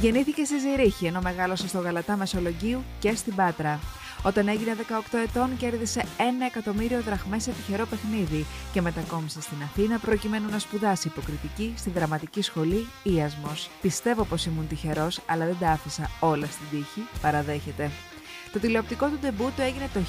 Γεννήθηκε στη Ζηρίχη, ενώ μεγάλωσε στο Γαλατά Μεσολογγίου και στην Πάτρα. Όταν έγινε 18 ετών, κέρδισε ένα εκατομμύριο δραχμές σε τυχερό παιχνίδι και μετακόμισε στην Αθήνα προκειμένου να σπουδάσει υποκριτική στη δραματική σχολή Ιασμός. Πιστεύω πως ήμουν τυχερός, αλλά δεν τα άφησα όλα στην τύχη, παραδέχεται. Το τηλεοπτικό του ντεμπούτο έγινε το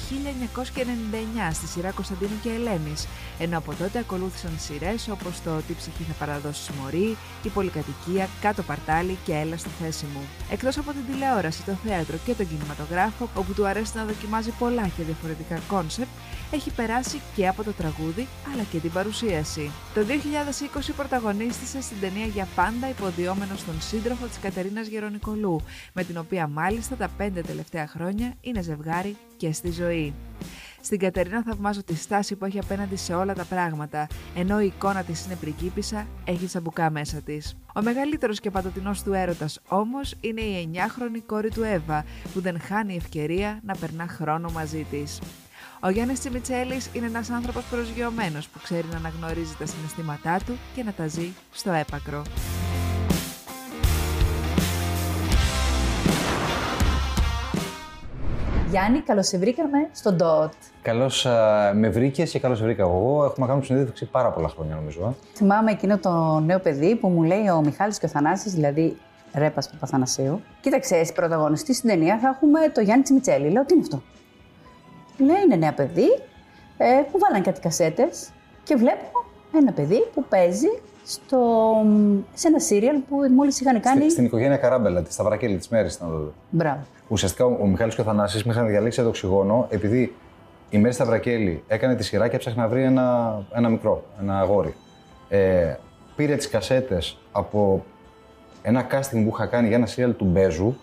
1999 στη σειρά Κωνσταντίνου και Ελένης, ενώ από τότε ακολούθησαν σειρές όπως το Τι ψυχή θα παραδώσεις Μωρή, Η Πολυκατοικία, Κάτω Παρτάλι και Έλα στη θέση μου. Εκτός από την τηλεόραση, το θέατρο και τον κινηματογράφο, όπου του αρέσει να δοκιμάζει πολλά και διαφορετικά concept, έχει περάσει και από το τραγούδι αλλά και την παρουσίαση. Το 2020 πρωταγωνίστησε στην ταινία Για πάντα υποδυόμενος τον σύντροφο της Κατερίνας Γερονικολού, με την οποία μάλιστα τα πέντε τελευταία χρόνια είναι ζευγάρι και στη ζωή. Στην Κατερίνα θαυμάζω τη στάση που έχει απέναντι σε όλα τα πράγματα, ενώ η εικόνα της είναι πριγκίπισσα, έχει τσαμπουκά μέσα της. Ο μεγαλύτερος και παντοτινός του έρωτας όμως είναι η 9χρονη κόρη του Εύα, που δεν χάνει ευκαιρία να περνά χρόνο μαζί της. Ο Γιάννης Τσιμιτσέλης είναι ένας άνθρωπος προσγειωμένος που ξέρει να αναγνωρίζει τα συναισθήματά του και να τα ζει στο έπακρο. Γιάννη, καλώς σε βρήκαμε στο DOT. Καλώς με βρήκες και καλώς σε βρήκα εγώ. Έχουμε κάνει συνέντευξη πάρα πολλά χρόνια, νομίζω. Θυμάμαι εκείνο το νέο παιδί που μου λέει ο Μιχάλης και ο Θανάσης, δηλαδή ρέπας Παπαθανασίου. Κοίταξε, εσύ πρωταγωνιστής στην ταινία θα έχουμε το Γιάννη Τσιμιτσέλη. Λέω, τι είναι αυτό; Λέει, είναι νέα παιδί ε, που βάλανε κάτι κασέτες και βλέπω ένα παιδί που παίζει στο, σε ένα σύριαλ που μόλις είχαν κάνει. Στην, στην οικογένεια Καράμπελα, τη Σταυρακέλη της Μέρης ήταν τότε. Μπράβο. Ουσιαστικά ο, ο Μιχάλης και ο Θανάσης με είχαν διαλέξει το οξυγόνο επειδή η Μέρη Σταυρακέλη έκανε τη σειρά και έψαχνε να βρει ένα, ένα μικρό, ένα αγόρι. Ε, πήρε τις κασέτες από ένα casting που είχα κάνει για ένα σύριαλ του Μπέζου,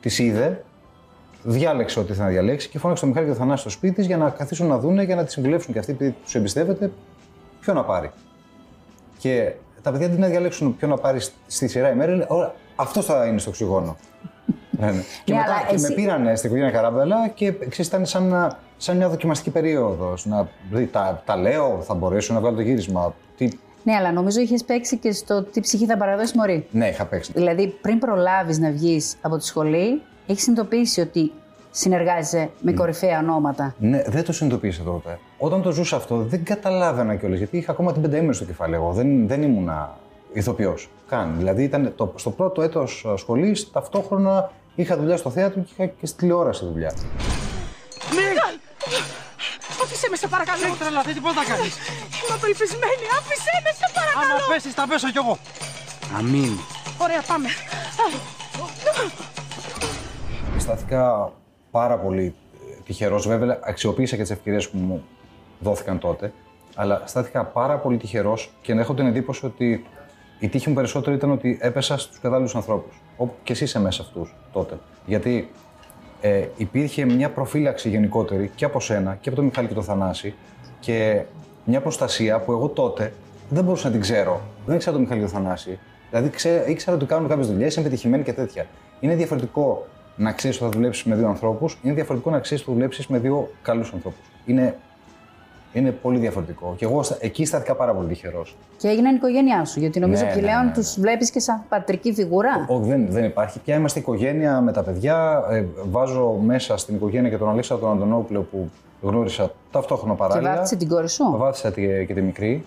τις είδε, διάλεξε ό,τι θα διαλέξει και φώναξε τον Μιχάλη και τον Θανάση στο σπίτι της για να καθίσουν να δούνε, για να τη συμβουλεύσουν και αυτοί επειδή τους εμπιστεύεται, ποιο να πάρει. Και τα παιδιά αντί να διαλέξουν ποιο να πάρει στη σειρά ημέρα, λένε Ωραία, αυτό θα είναι στο οξυγόνο. ναι, ναι. Και, Ναι, μετά, αλλά και εσύ- με πήραν στην οικογένεια Καράμπελα και ξέρεις, ήταν σαν, να- σαν μια δοκιμαστική περίοδος. Να, δηλαδή, τα, τα λέω, θα μπορέσω να βγάλω το γύρισμα. Τι... Ναι, αλλά νομίζω είχες παίξει και στο τι ψυχή θα παραδώσει μωρή. Ναι, είχα παίξει. Δηλαδή, πριν προλάβεις να βγεις από τη σχολή, έχεις συνειδητοποιήσει ότι συνεργάζεσαι με κορυφαία ονόματα. Ναι, δεν το συνειδητοποίησα τότε. Όταν το ζούσα αυτό, δεν καταλάβαινα κιόλας γιατί είχα ακόμα την πενταήμερη στο κεφάλι. Εγώ δεν, δεν ήμουνα ηθοποιός. Καν. Δηλαδή, ήταν το, στο πρώτο έτος σχολής, ταυτόχρονα είχα δουλειά στο θέατρο και είχα και στη τηλεόραση δουλειά. Άφησέ με, σε παρακαλώ. Δεν τρελαθεί, τι πώς θα κάνεις. Είμαι απελπισμένη. Άφησέ με, σε παρακαλώ. Άμα πέσεις, θα πέσω κι εγώ. Αμήν. Ωραία, πάμε. Αισθάνθηκα πάρα πολύ τυχερός. Βέβαια, αξιοποίησα και τις ευκαιρίες που μου δόθηκαν τότε. Αλλά αισθάνθηκα πάρα πολύ τυχερός και έχω την εντύπωση ότι η τύχη μου περισσότερο ήταν ότι έπεσα στους κατάλληλους ανθρώπους. Όπου και εσύ είσαι μέσα αυτούς τότε. Γιατί ε, υπήρχε μια προφύλαξη γενικότερη και από σένα και από τον Μιχάλη και τον Θανάση και μια προστασία που εγώ τότε δεν μπορούσα να την ξέρω. Δεν ήξερα τον Μιχάλη και τον Θανάση. Δηλαδή ξέ, ήξερα ότι κάνουν κάποιες δουλειές, είναι πετυχημένοι και τέτοια. Είναι διαφορετικό να ξέρεις ότι θα δουλέψεις με δύο ανθρώπους, είναι διαφορετικό να ξέρεις ότι θα δουλέψεις με δύο καλούς ανθρώπους. Είναι, είναι πολύ διαφορετικό. Και εγώ στα- εκεί αισθάνθηκα πάρα πολύ τυχερός. Και έγιναν η οικογένειά σου. Γιατί νομίζω Ναι, πλέον ναι, ναι, ναι. τους βλέπεις και σαν πατρική φιγουρά. Όχι, δεν, δεν υπάρχει. Πια είμαστε οικογένεια με τα παιδιά. Ε, βάζω μέσα στην οικογένεια και τον Αλέξανδρο τον Αντωνόπουλο που γνώρισα ταυτόχρονα Και παράλληλα. βάφτισε την κόρη σου; Βάθησα τη, και τη μικρή.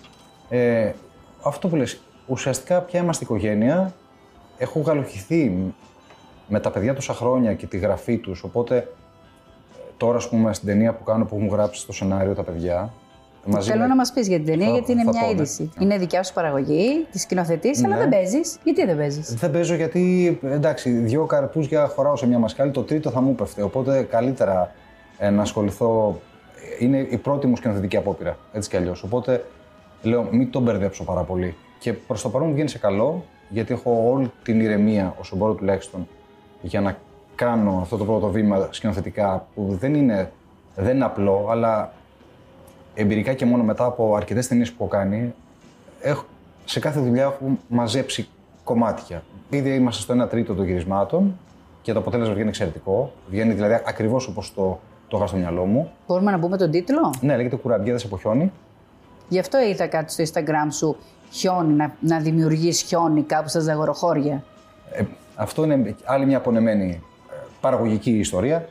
Ε, αυτό που λες, ουσιαστικά πια είμαστε οικογένεια. Έχω γαλοχηθεί με τα παιδιά τόσα χρόνια και τη γραφή τους, οπότε ε, τώρα, ας πούμε, στην ταινία που κάνω, που έχουν γράψεις στο σενάριο τα παιδιά, μαζί Θέλω με- να μας πεις για την ταινία, Θα- γιατί είναι θα μια πω, ναι. είδηση. Ναι. Είναι δικιά σου παραγωγή, τη σκηνοθετή, αλλά Ναι. δεν παίζεις. Γιατί δεν παίζεις; Δεν παίζω γιατί, εντάξει, δύο καρπούζια χωράω σε μια μασκάλη, το τρίτο θα μου πέφτει. Οπότε καλύτερα ε, να ασχοληθώ. Είναι η πρώτη μου σκηνοθετική απόπειρα, έτσι κι αλλιώς. Οπότε λέω, μην τον μπερδέψω πάρα πολύ. Και προς το παρόν μου βγαίνει σε καλό, γιατί έχω όλη την ηρεμία, όσο μπορώ τουλάχιστον, για να κάνω αυτό το πρώτο βήμα σκηνοθετικά που δεν είναι, δεν είναι απλό, αλλά εμπειρικά και μόνο μετά από αρκετές ταινίες που έχω κάνει, έχω, σε κάθε δουλειά έχω μαζέψει κομμάτια. Ήδη είμαστε στο 1 τρίτο των γυρισμάτων και το αποτέλεσμα βγαίνει εξαιρετικό. Βγαίνει δηλαδή ακριβώς όπως το, το είχα στο μυαλό μου. Μπορούμε να πούμε τον τίτλο; Ναι, λέγεται Κουραμπιέδες από χιόνι. Γι' αυτό είδα κάτι στο Instagram σου χιόνι, να, να δημιουργείς χιόνι κάπου στα ζαγοροχώρια. Ε, αυτό είναι άλλη μια απονεμένη ε, παραγωγική ιστορία,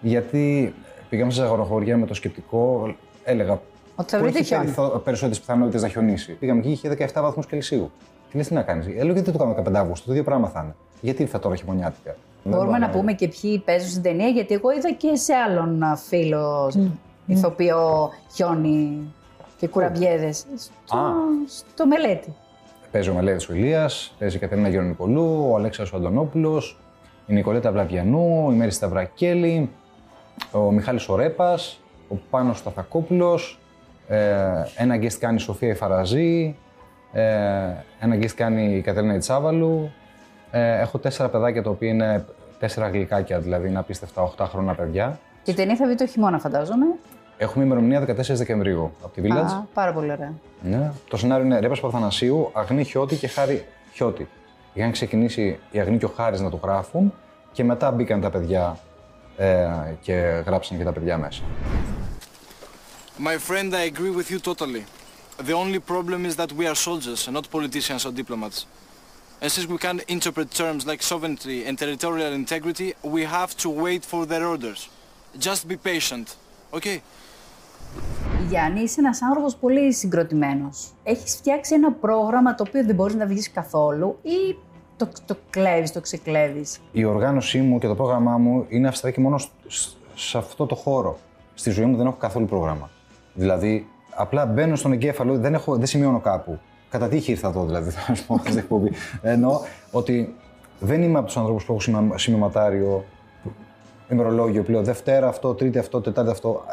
γιατί πήγαμε σε αγοροχωριά με το σκεπτικό, έλεγα. Ότι θα που βρείτε έχει χιόνι. περισσότερες πιθανότητες να χιονίσει. Πήγαμε εκεί, είχε 17 βαθμούς Κελσίου. Τι λες, τι να κάνεις; Λέω, γιατί δεν το κάνουμε 15 Αύγουστο, το ίδιο πράγμα θα είναι. Γιατί ήρθα τώρα χειμωνιάτικα; Δεν Μπορούμε να μπορώ πούμε και ποιοι παίζουν στην ταινία, γιατί εγώ είδα και σε άλλον α, φίλο ηθοποιό χιόνι και κουραμπιέδες. Στο, Α. στο μελέτη. Παίζει ο Μελέτης ο Ηλίας, παίζει η Κατερίνα Γερονικολού, ο Αλέξα ο Αντωνόπουλος, η Νικολέτα Βλαβιανού, η Μέρη Σταυρακέλη, ο Μιχάλης Ορέπας, ο Πάνος Σταθακόπουλος, ε, ένα guest κάνει η Σοφία Ιφαραζή, ε, ένα guest κάνει η Κατερίνα Ιτσάβαλου. Ε, έχω τέσσερα παιδάκια τα οποία είναι τέσσερα γλυκάκια, δηλαδή είναι απίστευτα 8 χρόνια παιδιά. Και η ταινία θα βγει το χειμώνα, φαντάζομαι. Έχουμε ημερομηνία 14 Δεκεμβρίου από τη Village. Α, πάρα πολύ ωραία. Ναι. Το σενάριο είναι Ρέπα Παρθανασίου, Αγνή Χιώτη και Χάρη Χιώτη. Είχαν ξεκινήσει η Αγνή και ο Χάρης να το γράφουν και μετά μπήκαν τα παιδιά ε, και γράψαν και τα παιδιά μέσα. My friend, I agree with you totally. The only problem is that we are soldiers and not politicians or diplomats. And since we can't interpret terms like sovereignty and territorial integrity, we have to wait for their orders. Just be patient, okay? Γιάννη, είσαι ένας άνθρωπος πολύ συγκροτημένος. Έχεις φτιάξει ένα πρόγραμμα το οποίο δεν μπορείς να βγεις καθόλου ή το, το κλέβεις, το ξεκλέβεις; Η οργάνωσή μου και το πρόγραμμά μου είναι αυστηρά και μόνο σ- σ- σε αυτό το χώρο. Στη ζωή μου δεν έχω καθόλου πρόγραμμα. Δηλαδή, απλά μπαίνω στον εγκέφαλο, δεν, έχω, δεν σημειώνω κάπου. Κατά τύχη ήρθα εδώ, δηλαδή, θα σου πω στην εκπομπή. Εννοώ ότι δεν είμαι από τους ανθρώπους που έχω σημειωμα- σημειωματάριο, ημερολόγιο που λέω Δευτέρα αυτό, Τρίτη αυτό, Τετάρτη αυτό.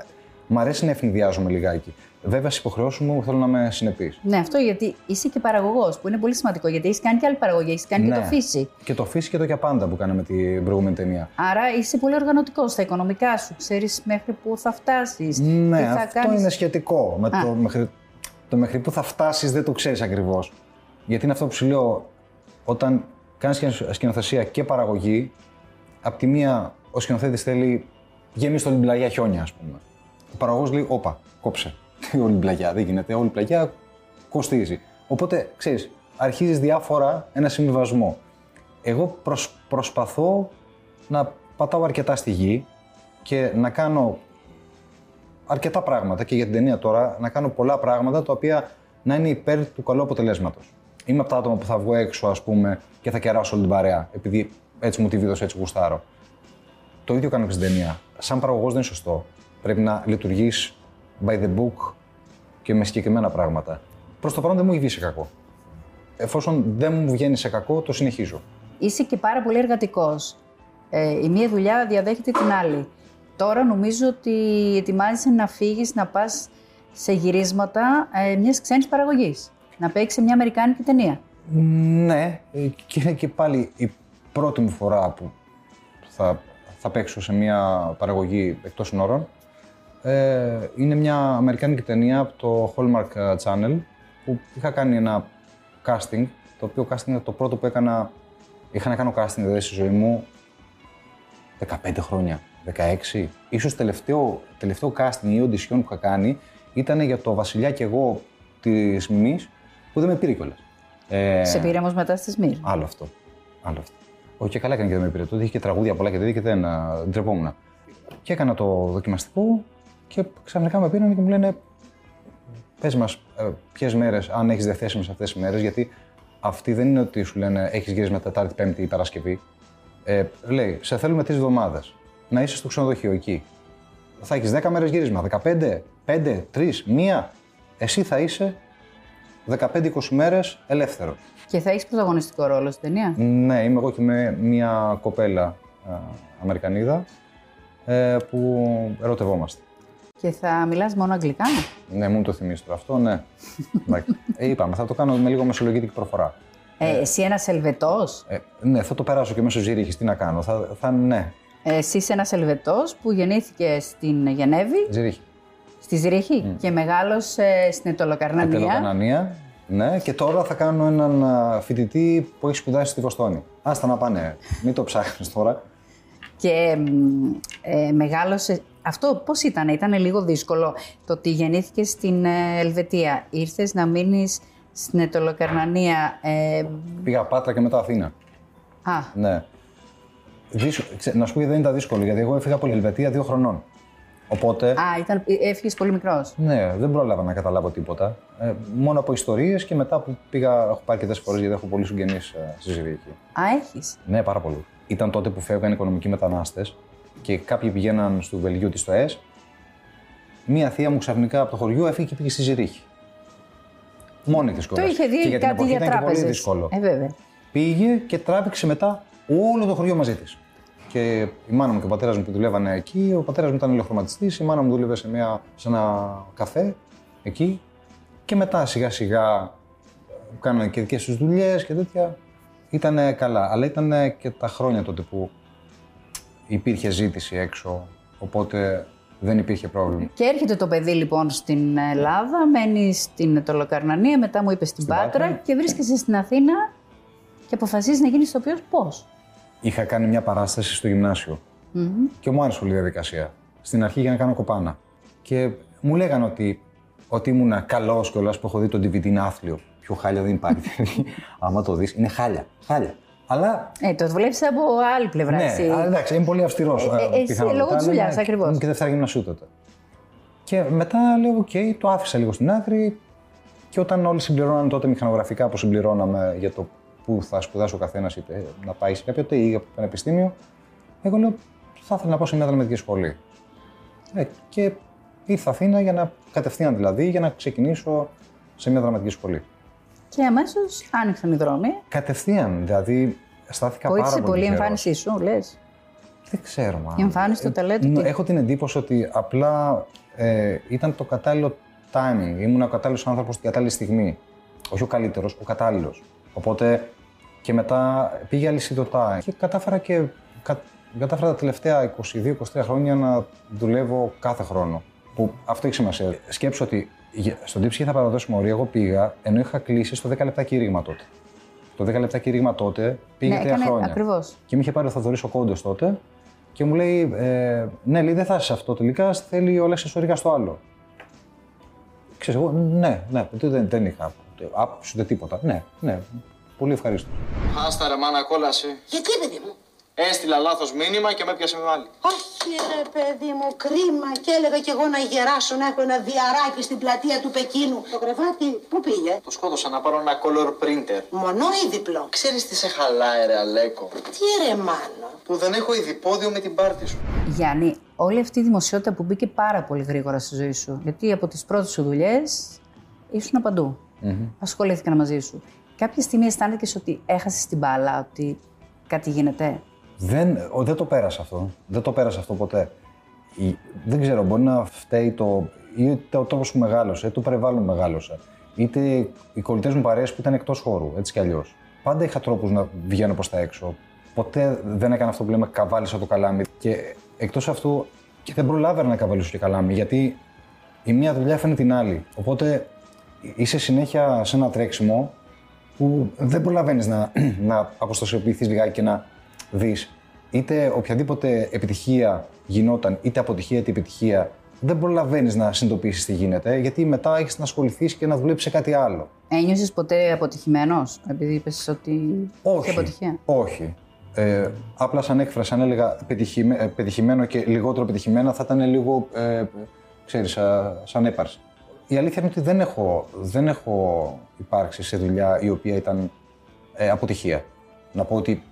Μ' αρέσει να ευνηδιάζομαι λιγάκι. Βέβαια, στι υποχρεώσει μου θέλω να είμαι συνεπής. Ναι, αυτό γιατί είσαι και παραγωγός, που είναι πολύ σημαντικό. Γιατί έχεις κάνει και άλλη παραγωγή, έχεις κάνει και το φύση. Και το φύση και το για πάντα που κάναμε την προηγούμενη ταινία. Άρα είσαι πολύ οργανωτικός στα οικονομικά σου. Ξέρεις μέχρι πού θα φτάσεις. Ναι, τι θα αυτό κάνεις. είναι σχετικό. Με Α. το, μέχρι, το μέχρι που θα φτάσεις δεν το ξέρεις ακριβώς. Γιατί είναι αυτό που σου λέω, όταν κάνεις σκηνοθεσία και παραγωγή, απ' τη μία ο σκηνοθέτης θέλει γεμίσει όλη την πλαγιά χιόνια, ας πούμε. Ο παραγωγός λέει: Όπα, κόψε. Τι όλη την πλαγιά, δεν γίνεται. Όλη η πλαγιά κοστίζει. Οπότε, ξέρεις, αρχίζεις διάφορα ένα συμβιβασμό. Εγώ προσ- προσπαθώ να πατάω αρκετά στη γη και να κάνω αρκετά πράγματα και για την ταινία τώρα να κάνω πολλά πράγματα τα οποία να είναι υπέρ του καλού αποτελέσματος. Είμαι από τα άτομα που θα βγω έξω, ας πούμε, και θα κεράσω όλη την παρέα, επειδή έτσι μου τη βίδωσε, έτσι γουστάρω. Το ίδιο κάνω και στην ταινία. Σαν παραγωγός δεν είναι σωστό. Πρέπει να λειτουργείς by the book και με συγκεκριμένα πράγματα. Προς το παρόν δεν μου έχει βγει σε κακό. Εφόσον δεν μου βγαίνει σε κακό, το συνεχίζω. Είσαι και πάρα πολύ εργατικός. Ε, η μία δουλειά διαδέχεται την άλλη. Τώρα νομίζω ότι ετοιμάζεσαι να φύγεις να πας σε γυρίσματα ε, μιας ξένης παραγωγής. Να παίξεις σε μια Αμερικάνικη ταινία. Ναι, ε, και είναι και πάλι η πρώτη μου φορά που θα, θα παίξω σε μια παραγωγή εκτός συνόρων. Ε, είναι μια αμερικάνικη ταινία από το Hallmark Channel που είχα κάνει ένα casting, το οποίο casting είναι το πρώτο που έκανα, είχα να κάνω casting δηλαδή στη ζωή μου 15 χρόνια, 16. Ίσως τελευταίο, τελευταίο casting ή audition που είχα κάνει ήταν για το Βασιλιά και εγώ της Μιμής που δεν με πήρε κιόλας. Ε, Σε πήρε όμως μετά στη Σμύρ. Άλλο αυτό. Άλλο αυτό. Όχι και καλά έκανε και δεν με πήρε. Τότε είχε και τραγούδια πολλά και τέτοια και δεν α, ντρεπόμουν. Και έκανα το δοκιμαστικό και ξαφνικά με πήραν και μου λένε πες μας ε, ποιες μέρες, αν έχεις διαθέσιμες αυτές τις μέρες, γιατί αυτοί δεν είναι ότι σου λένε έχεις γύρισμα Τετάρτη, Πέμπτη ή Παρασκευή. Ε, λέει, σε θέλουμε τρεις εβδομάδες να είσαι στο ξενοδοχείο εκεί. Θα έχεις 10 μέρες γύρισμα, 15, 5, 3, 1. Εσύ θα είσαι 15-20 μέρες ελεύθερος. Και θα έχεις πρωταγωνιστικό ρόλο στην ταινία. Ναι, είμαι εγώ και με μια κοπέλα α, Αμερικανίδα ε, που ερωτευόμαστε. Και θα μιλάς μόνο αγγλικά; Ναι, μου το θυμίσει τώρα αυτό, ναι. Εντάξει. ε, είπαμε, θα το κάνω με λίγο μεσολογητική προφορά. Ε, εσύ ένας Ελβετός; Ε, ναι, θα το περάσω και μέσω Ζήριχης, τι να κάνω. Θα, θα ναι, Εσύ είσαι ένας Ελβετός που γεννήθηκε στην Γενέβη, Ζήριχη. στη Ζήριχη και μεγάλωσε στην Ετωλοκαρνανία. Τελοκανανία. Ναι, και τώρα θα κάνω έναν α, φοιτητή που έχει σπουδάσει στη Βοστόνη. Άστα να πάνε, μην το ψάχνεις τώρα. Και μ, ε, μεγάλωσε. Αυτό πώς ήταν, ήταν λίγο δύσκολο το ότι γεννήθηκε στην ε, Ελβετία. Ήρθες να μείνεις στην Ετωλοκαρνανία. Ε, Πήγα Πάτρα και μετά Αθήνα. Α, Ναι. Δύσ... ξέ- Να σου πω γιατί δεν ήταν δύσκολο, γιατί εγώ έφυγα από την Ελβετία δύο χρονών. Οπότε, α ήταν, έφυγες πολύ μικρός. ναι, δεν πρόλαβα να καταλάβω τίποτα. Ε, μόνο από ιστορίες και μετά που πήγα, έχω πάει αρκετές φορές γιατί έχω πολλού συγγενείς στη Ζηρίχη. Α, έχεις. Ναι, πάρα πολύ. Ήταν τότε που φεύγαν οικονομικοί μετανάστες και κάποιοι πηγαίναν στο Βελγίο της στο ΕΣ. Μία θεία μου ξαφνικά από το χωριό έφυγε και πήγε στη Ζηρίχη. Μόνη της Το κιόλας. είχε Και δει για την κάτι εποχή για ήταν και πολύ τράπεζες. δύσκολο. Ε, βέβαια. Πήγε και τράβηξε μετά όλο το χωριό μαζί της. Και η μάνα μου και ο πατέρας μου που δουλεύανε εκεί, ο πατέρας μου ήταν ηλεκτροματιστή, η μάνα μου δούλευε σε, μια, σε ένα καφέ εκεί. Και μετά σιγά σιγά κάνανε και δικές τους δουλειές και τέτοια. Ήταν καλά. Αλλά ήταν και τα χρόνια τότε που υπήρχε ζήτηση έξω. Οπότε δεν υπήρχε πρόβλημα. Και έρχεται το παιδί λοιπόν στην Ελλάδα, μένει στην Τολοκαρνανία, μετά μου είπε στην, Στην Πάτρα, Πάτρα. και βρίσκεσαι στην Αθήνα και αποφασίζεις να γίνεις ηθοποιός. Πώς; Είχα κάνει μια παράσταση στο γυμνασιο και μου άρεσε όλη η διαδικασία. Στην αρχή για να κάνω κοπάνα. Και μου λέγανε ότι, ότι ήμουν καλός κιόλας που έχω δει τον DVD είναι άθλιο. Πιο χάλια δεν υπάρχει. Δηλαδή, Άμα το δεις, είναι χάλια. Χάλια. Αλλά. Ε, το βλέπει από άλλη πλευρά. Ναι, εσύ. αλλά εντάξει, είμαι πολύ αυστηρός. Ε, ε, εσύ, λόγω της δουλειάς, ακριβώς. Ήμουν και δεύτερα γυμνασίου τότε. Και μετά λέω: Οκ, το άφησα λίγο στην άκρη. Και όταν όλοι συμπληρώναν τότε μηχανογραφικά που συμπληρώναμε για το πού θα σπουδάσει ο καθένας, είτε να πάει σε κάποιο ΤΕΙ ή από πανεπιστήμιο, εγώ λέω: Θα ήθελα να πάω σε μια δραματική σχολή. Ε, και ήρθα Αθήνα για να κατευθείαν δηλαδή για να ξεκινήσω σε μια δραματική σχολή. Και αμέσως άνοιξαν οι δρόμοι. Κατευθείαν, δηλαδή στάθηκα πάρα Βοήθησε πολύ. πολύ η τυχερός. εμφάνισή σου, λες; Δεν ξέρω, μα. Η εμφάνιση, το ταλέντο, νο- τι; Έχω την εντύπωση ότι απλά ε, ήταν το κατάλληλο timing. Ήμουν ο κατάλληλος άνθρωπος την κατάλληλη στιγμή. Όχι ο καλύτερος, ο κατάλληλος. Οπότε και μετά πήγε αλυσιδωτά και κατάφερα και. κα- κατάφερα τα τελευταία 22-23 χρόνια να δουλεύω κάθε χρόνο. Που αυτό έχει σημασία. Σκέψω ότι για- στον τύψη θα παραδώσουμε όρια. Εγώ πήγα ενώ είχα κλείσει στο 10 λεπτά κήρυγμα τότε. Το 10 λεπτά κήρυγμα τότε πήγε Ναι, τρία έκανε χρόνια. ακριβώς. Και με είχε πάρει ο Θοδωρή ο Κόντο τότε και μου λέει: ε, Ναι, λέει, δεν θα είσαι αυτό τελικά. Θέλει ο Αλέξη Σορίκα στο άλλο. Ξέρεις, εγώ, ναι, ναι, δεν, δεν είχα άποψη ούτε τίποτα. Ναι, ναι, πολύ ευχαρίστω. Άστα ρε μάνα κόλαση. Γιατί, παιδί μου. Έστειλα λάθος μήνυμα και με έπιασε με άλλη. Όχι, ρε παιδί μου, κρίμα. Και έλεγα κι εγώ να γεράσω να έχω ένα διαράκι στην πλατεία του Πεκίνου. Το κρεβάτι, πού πήγε; Το σκότωσα να πάρω ένα color printer. Μονό ή διπλό; Ξέρεις τι σε χαλάει ρε Αλέκο; Τι ρε μάνο. Που δεν έχω ειδipόδιο με την πάρτη σου. Γιάννη, όλη αυτή η δημοσιότητα που μπήκε πάρα πολύ γρήγορα στη ζωή σου. Γιατί από τις πρώτες σου δουλειές ήσουν παντού. Ασχολήθηκαν μαζί σου. Κάποια στιγμή αισθάνθηκες ότι έχασες την μπάλα, ότι κάτι γίνεται; Δεν, ο, δεν το πέρασα αυτό. Δεν το πέρασα αυτό ποτέ. Η- δεν ξέρω, μπορεί να φταίει το, είτε ο τρόπο που μεγάλωσε, είτε το περιβάλλον που μεγάλωσε, είτε οι κολλητές μου παρέες που ήταν εκτός χώρου, έτσι κι αλλιώς. Πάντα είχα τρόπους να βγαίνω προς τα έξω. Ποτέ δεν έκανα αυτό που λέμε καβάλισα το καλάμι. Και εκτός αυτού, και δεν προλάβαινα να καβαλήσω και καλάμι, γιατί η μία δουλειά έφερε την άλλη. Οπότε είσαι συνέχεια σε ένα τρέξιμο που δεν προλαβαίνεις να, να αποστασιοποιηθείς λιγάκι και να δεις είτε οποιαδήποτε επιτυχία γινόταν, είτε αποτυχία είτε επιτυχία, δεν προλαβαίνεις να συνειδητοποιήσεις τι γίνεται, γιατί μετά έχεις να ασχοληθείς και να δουλέψεις σε κάτι άλλο. Ένιωσες ποτέ αποτυχημένος, επειδή είπες ότι. Όχι. είχε αποτυχία; Όχι. Ε, απλά σαν έκφραση, αν έλεγα πετυχημέ- ε, πετυχημένο και λιγότερο πετυχημένα, θα ήταν λίγο, ε, ξέρεις, σαν, σαν έπαρση. Η αλήθεια είναι ότι δεν έχω, δεν έχω υπάρξει σε δουλειά η οποία ήταν ε, αποτυχία. Να πω ότι ε,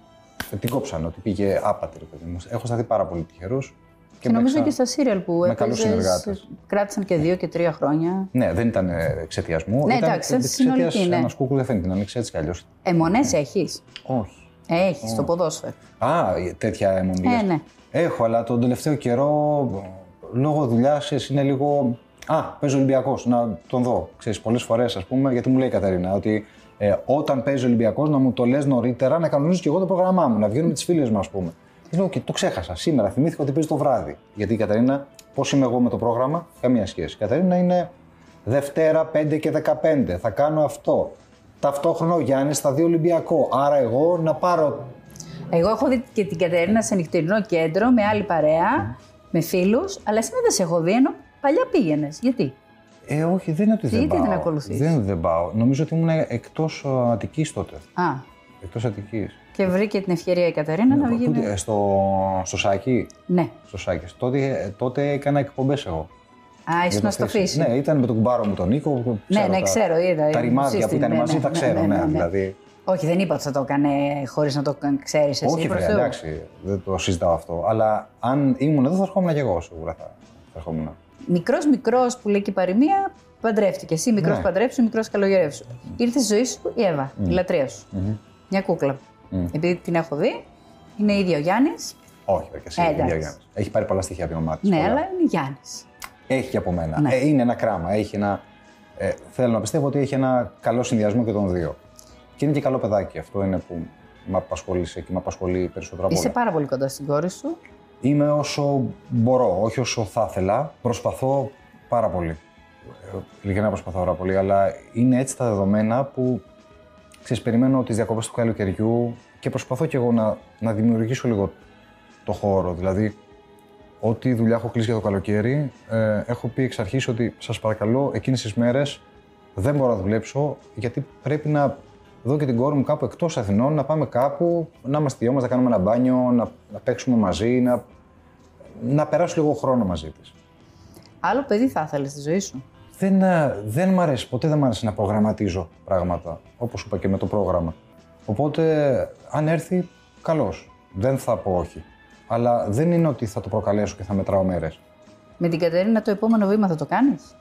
την κόψανε, ότι πήγε άπατη, ρε παιδί μου. Έχω σταθεί πάρα πολύ τυχερός. Και, νομίζω έπαιξα- και στα σύριαλ που με καλούς έπαιζες, συνεργάτες. κράτησαν και δύο και τρία χρόνια. Ναι, δεν ήταν εξαιτία μου. Ναι, ήταν εντάξει, εξαιτίας συνολική, ναι. ενός κούκου δεν φαίνεται να ανοίξει έτσι κι αλλιώς. Εμονέ έχεις. Όχι. Έχεις στο ποδόσφαιρο. Α, τέτοια αιμονή. Ε, λες. ναι. Έχω, αλλά τον τελευταίο καιρό λόγω δουλειάς είναι λίγο. Α, παίζει Ολυμπιακός, να τον δω. Ξέρεις, πολλές φορές, ας πούμε, γιατί μου λέει η Κατερίνα ότι ε, όταν παίζει Ολυμπιακός να μου το λες νωρίτερα, να κανονίζω και εγώ το πρόγραμμά μου, να βγαίνω με τις φίλες μου, ας πούμε. Και λέω, και το ξέχασα. Σήμερα θυμήθηκα ότι παίζει το βράδυ. Γιατί η Κατερίνα, πώς είμαι εγώ με το πρόγραμμα, καμία σχέση. Η Κατερίνα είναι Δευτέρα 5 και 15. Θα κάνω αυτό. Ταυτόχρονα ο Γιάννης θα δει Ολυμπιακό. Άρα εγώ να πάρω Εγώ έχω δει και την Κατερίνα σε νυχτερινό κέντρο με άλλη παρέα, με φίλους, αλλά εσύ δεν σε έχω δει, ενώ παλιά πήγαινες. Γιατί; Ε, όχι, δεν είναι ότι δεν Γιατί πάω. δεν ακολουθείς; Δεν, δεν πάω. Νομίζω ότι ήμουν εκτός Αττικής τότε. Α, Εκτός Αττικής. Και βρήκε την ευκαιρία η Κατερίνα να βγει. με- ε, στο, στο Σάκη. Ναι. Στο Σάκη. Τότε, τότε έκανα εκπομπές εγώ. Α, Για ήσουν το στο φύση. φύση. Ναι, ήταν με τον κουμπάρο μου τον Νίκο. που Ναι, ναι, τα- ξέρω, είδα, Τα η ρημάδια που σύστημα, ήταν ναι, μαζί ναι, τα ναι, ξέρω, ναι, ναι. ναι, ναι. Δηλαδή. Όχι, δεν είπα ότι θα το έκανε χωρίς να το ξέρεις εσύ. Όχι, προς βρε, Θεού. εντάξει, δεν το συζητάω αυτό. Αλλά αν ήμουν εδώ, θα ερχόμουν και εγώ σίγουρα. Θα, θα ερχόμουν. Μικρός μικρός που λέει και η παροιμία, παντρεύτηκε. Εσύ μικρός Ναι. παντρεύσου, μικρός καλογερεύσου. Ήρθε στη ζωή σου η Εύα, η λατρεία σου. Μια κούκλα. Επειδή την έχω δει, είναι ίδια ο Γιάννης. Όχι, βρε, και εσύ. Ε, η ίδια εντάξει. Γιάννης. Έχει πάρει πολλά στοιχεία από την ομάδα της, Ναι, πολλά. αλλά είναι Γιάννης. Έχει και από μένα. Ναι. Ε, είναι ένα κράμα. Έχει ένα, ε, θέλω να πιστεύω ότι έχει ένα καλό συνδυασμό και των δύο. Και είναι και καλό παιδάκι. Αυτό είναι που με απασχολήσε και με απασχολεί περισσότερο από Είσαι όλα. πάρα πολύ κοντά στην κόρη σου. Είμαι όσο μπορώ, όχι όσο θα ήθελα. Προσπαθώ πάρα πολύ. Ε, Ειλικρινά προσπαθώ πάρα πολύ, αλλά είναι έτσι τα δεδομένα που ξέρεις, περιμένω τις διακοπές του καλοκαιριού και προσπαθώ κι εγώ να, να δημιουργήσω λίγο το χώρο. Δηλαδή, ό,τι δουλειά έχω κλείσει για το καλοκαίρι, ε, έχω πει εξ αρχής ότι σας παρακαλώ εκείνες τις μέρες δεν μπορώ να δουλέψω γιατί πρέπει να δω και την κόρη μου κάπου εκτός Αθηνών, να πάμε κάπου, να είμαστε δυο μας, να κάνουμε ένα μπάνιο, να, να παίξουμε μαζί, να, να περάσω λίγο χρόνο μαζί της. Άλλο παιδί θα ήθελες στη ζωή σου; Δεν, ε, δεν μ' αρέσει, ποτέ δεν μ' αρέσει να προγραμματίζω πράγματα, όπως είπα και με το πρόγραμμα. Οπότε, αν έρθει, καλώς. Δεν θα πω όχι. Αλλά δεν είναι ότι θα το προκαλέσω και θα μετράω μέρες. Με την Κατερίνα το επόμενο βήμα θα το κάνεις;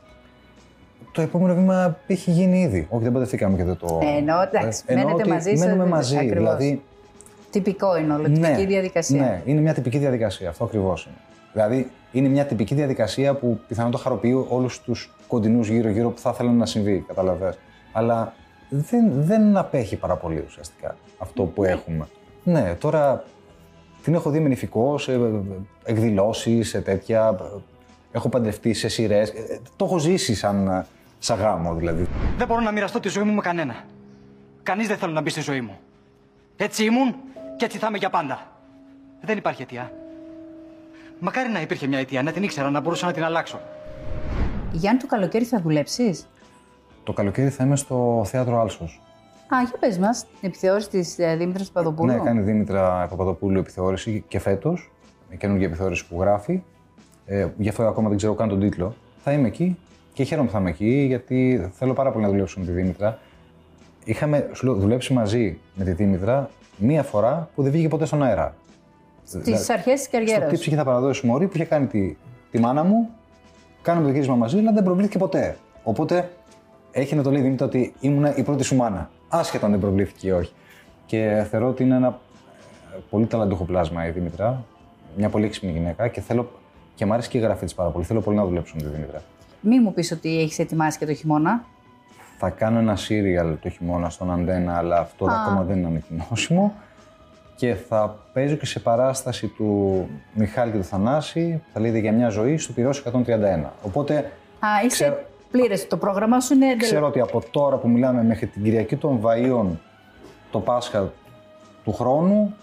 Το επόμενο βήμα έχει γίνει ήδη. Όχι, δεν παντρευτήκαμε και δεν το. Ε, εννοώ, εντάξει, εννοώ μένετε ότι μαζί, Μένουμε σε- μαζί. ακριβώς. Δηλαδή, Τυπικό είναι όλο, τυπική διαδικασία. Ναι, είναι μια τυπική διαδικασία. Αυτό ακριβώς είναι. Δηλαδή, είναι μια τυπική διαδικασία που πιθανόν το χαροποιεί όλους τους κοντινούς γύρω-γύρω που θα ήθελαν να συμβεί. Καταλαβέ. Αλλά δεν, δεν απέχει πάρα πολύ ουσιαστικά αυτό που έχουμε. Ναι, τώρα την έχω δει με νηφικό, σε εκδηλώσεις, σε τέτοια. Έχω παντρευτεί σε σειρές. Το έχω ζήσει σαν, σαν γάμο δηλαδή. Δεν μπορώ να μοιραστώ τη ζωή μου με κανένα. Κανείς δεν θέλω να μπει στη ζωή μου. Έτσι ήμουν και έτσι θα είμαι για πάντα. Δεν υπάρχει αιτία. Μακάρι να υπήρχε μια αιτία, να την ήξερα, να μπορούσα να την αλλάξω. Γιάννη, το καλοκαίρι θα δουλέψεις; Το καλοκαίρι θα είμαι στο θέατρο Άλσος. Α, για πες μας, την επιθεώρηση της Δήμητρας Παπαδοπούλου. Ναι, κάνει η Δήμητρα Παπαδοπούλου επιθεώρηση και φέτος. Καινούργια επιθεώρηση που γράφει. Ε, γι' αυτό ακόμα δεν ξέρω καν τον τίτλο. Θα είμαι εκεί και χαίρομαι που θα είμαι εκεί γιατί θέλω πάρα πολύ να δουλέψω με τη Δήμητρα. Είχαμε σου λέω, δουλέψει μαζί με τη Δήμητρα μία φορά που δεν βγήκε ποτέ στον αέρα. Στι Δηλαδή, αρχές της Στο καριέρα. τι ψυχή θα παραδώσει μωρή που είχε κάνει τη, τη μάνα μου, κάναμε το γύρισμα μαζί, αλλά δεν προβλήθηκε ποτέ. Οπότε έχει να το λέει η Δήμητρα ότι ήμουν η πρώτη σου μάνα. Άσχετα αν δεν προβλήθηκε ή όχι. Και θεωρώ ότι είναι ένα ε, πολύ ταλαντούχο πλάσμα η Δήμητρα. Μια πολύ έξυπνη γυναίκα και θέλω. Και μου αρέσει και η γραφή της πάρα πολύ. Θέλω πολύ να δουλέψω με τη Δήμητρα. Μη μου πεις ότι έχεις ετοιμάσει και το χειμώνα. Θα κάνω ένα σύριαλ το χειμώνα στον Αντένα, αλλά αυτό ακόμα δεν είναι ανακοινώσιμο. Και θα παίζω και σε παράσταση του Μιχάλη και του Θανάση, θα λέγεται για μια ζωή, στο Πυρός 131. Οπότε Α, είσαι Ξέρω- πλήρες. Το πρόγραμμά σου είναι εντελώς- ξέρω ότι από τώρα που μιλάμε μέχρι την Κυριακή των Βαΐων, το Πάσχα του χρόνου,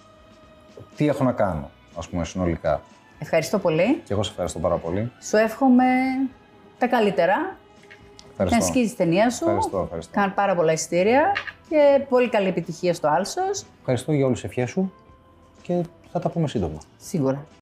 τι έχω να κάνω, ας πούμε, συνολικά; Ευχαριστώ πολύ. Και εγώ σε ευχαριστώ πάρα πολύ. Σου εύχομαι τα καλύτερα. Να Ευχαριστώ. σκίζει τη ταινία σου. Ευχαριστώ, ευχαριστώ. Κάνε πάρα πολλά εισιτήρια και πολύ καλή επιτυχία στο Άλσος. Ευχαριστώ για όλες τις ευχές σου και θα τα πούμε σύντομα. Σίγουρα.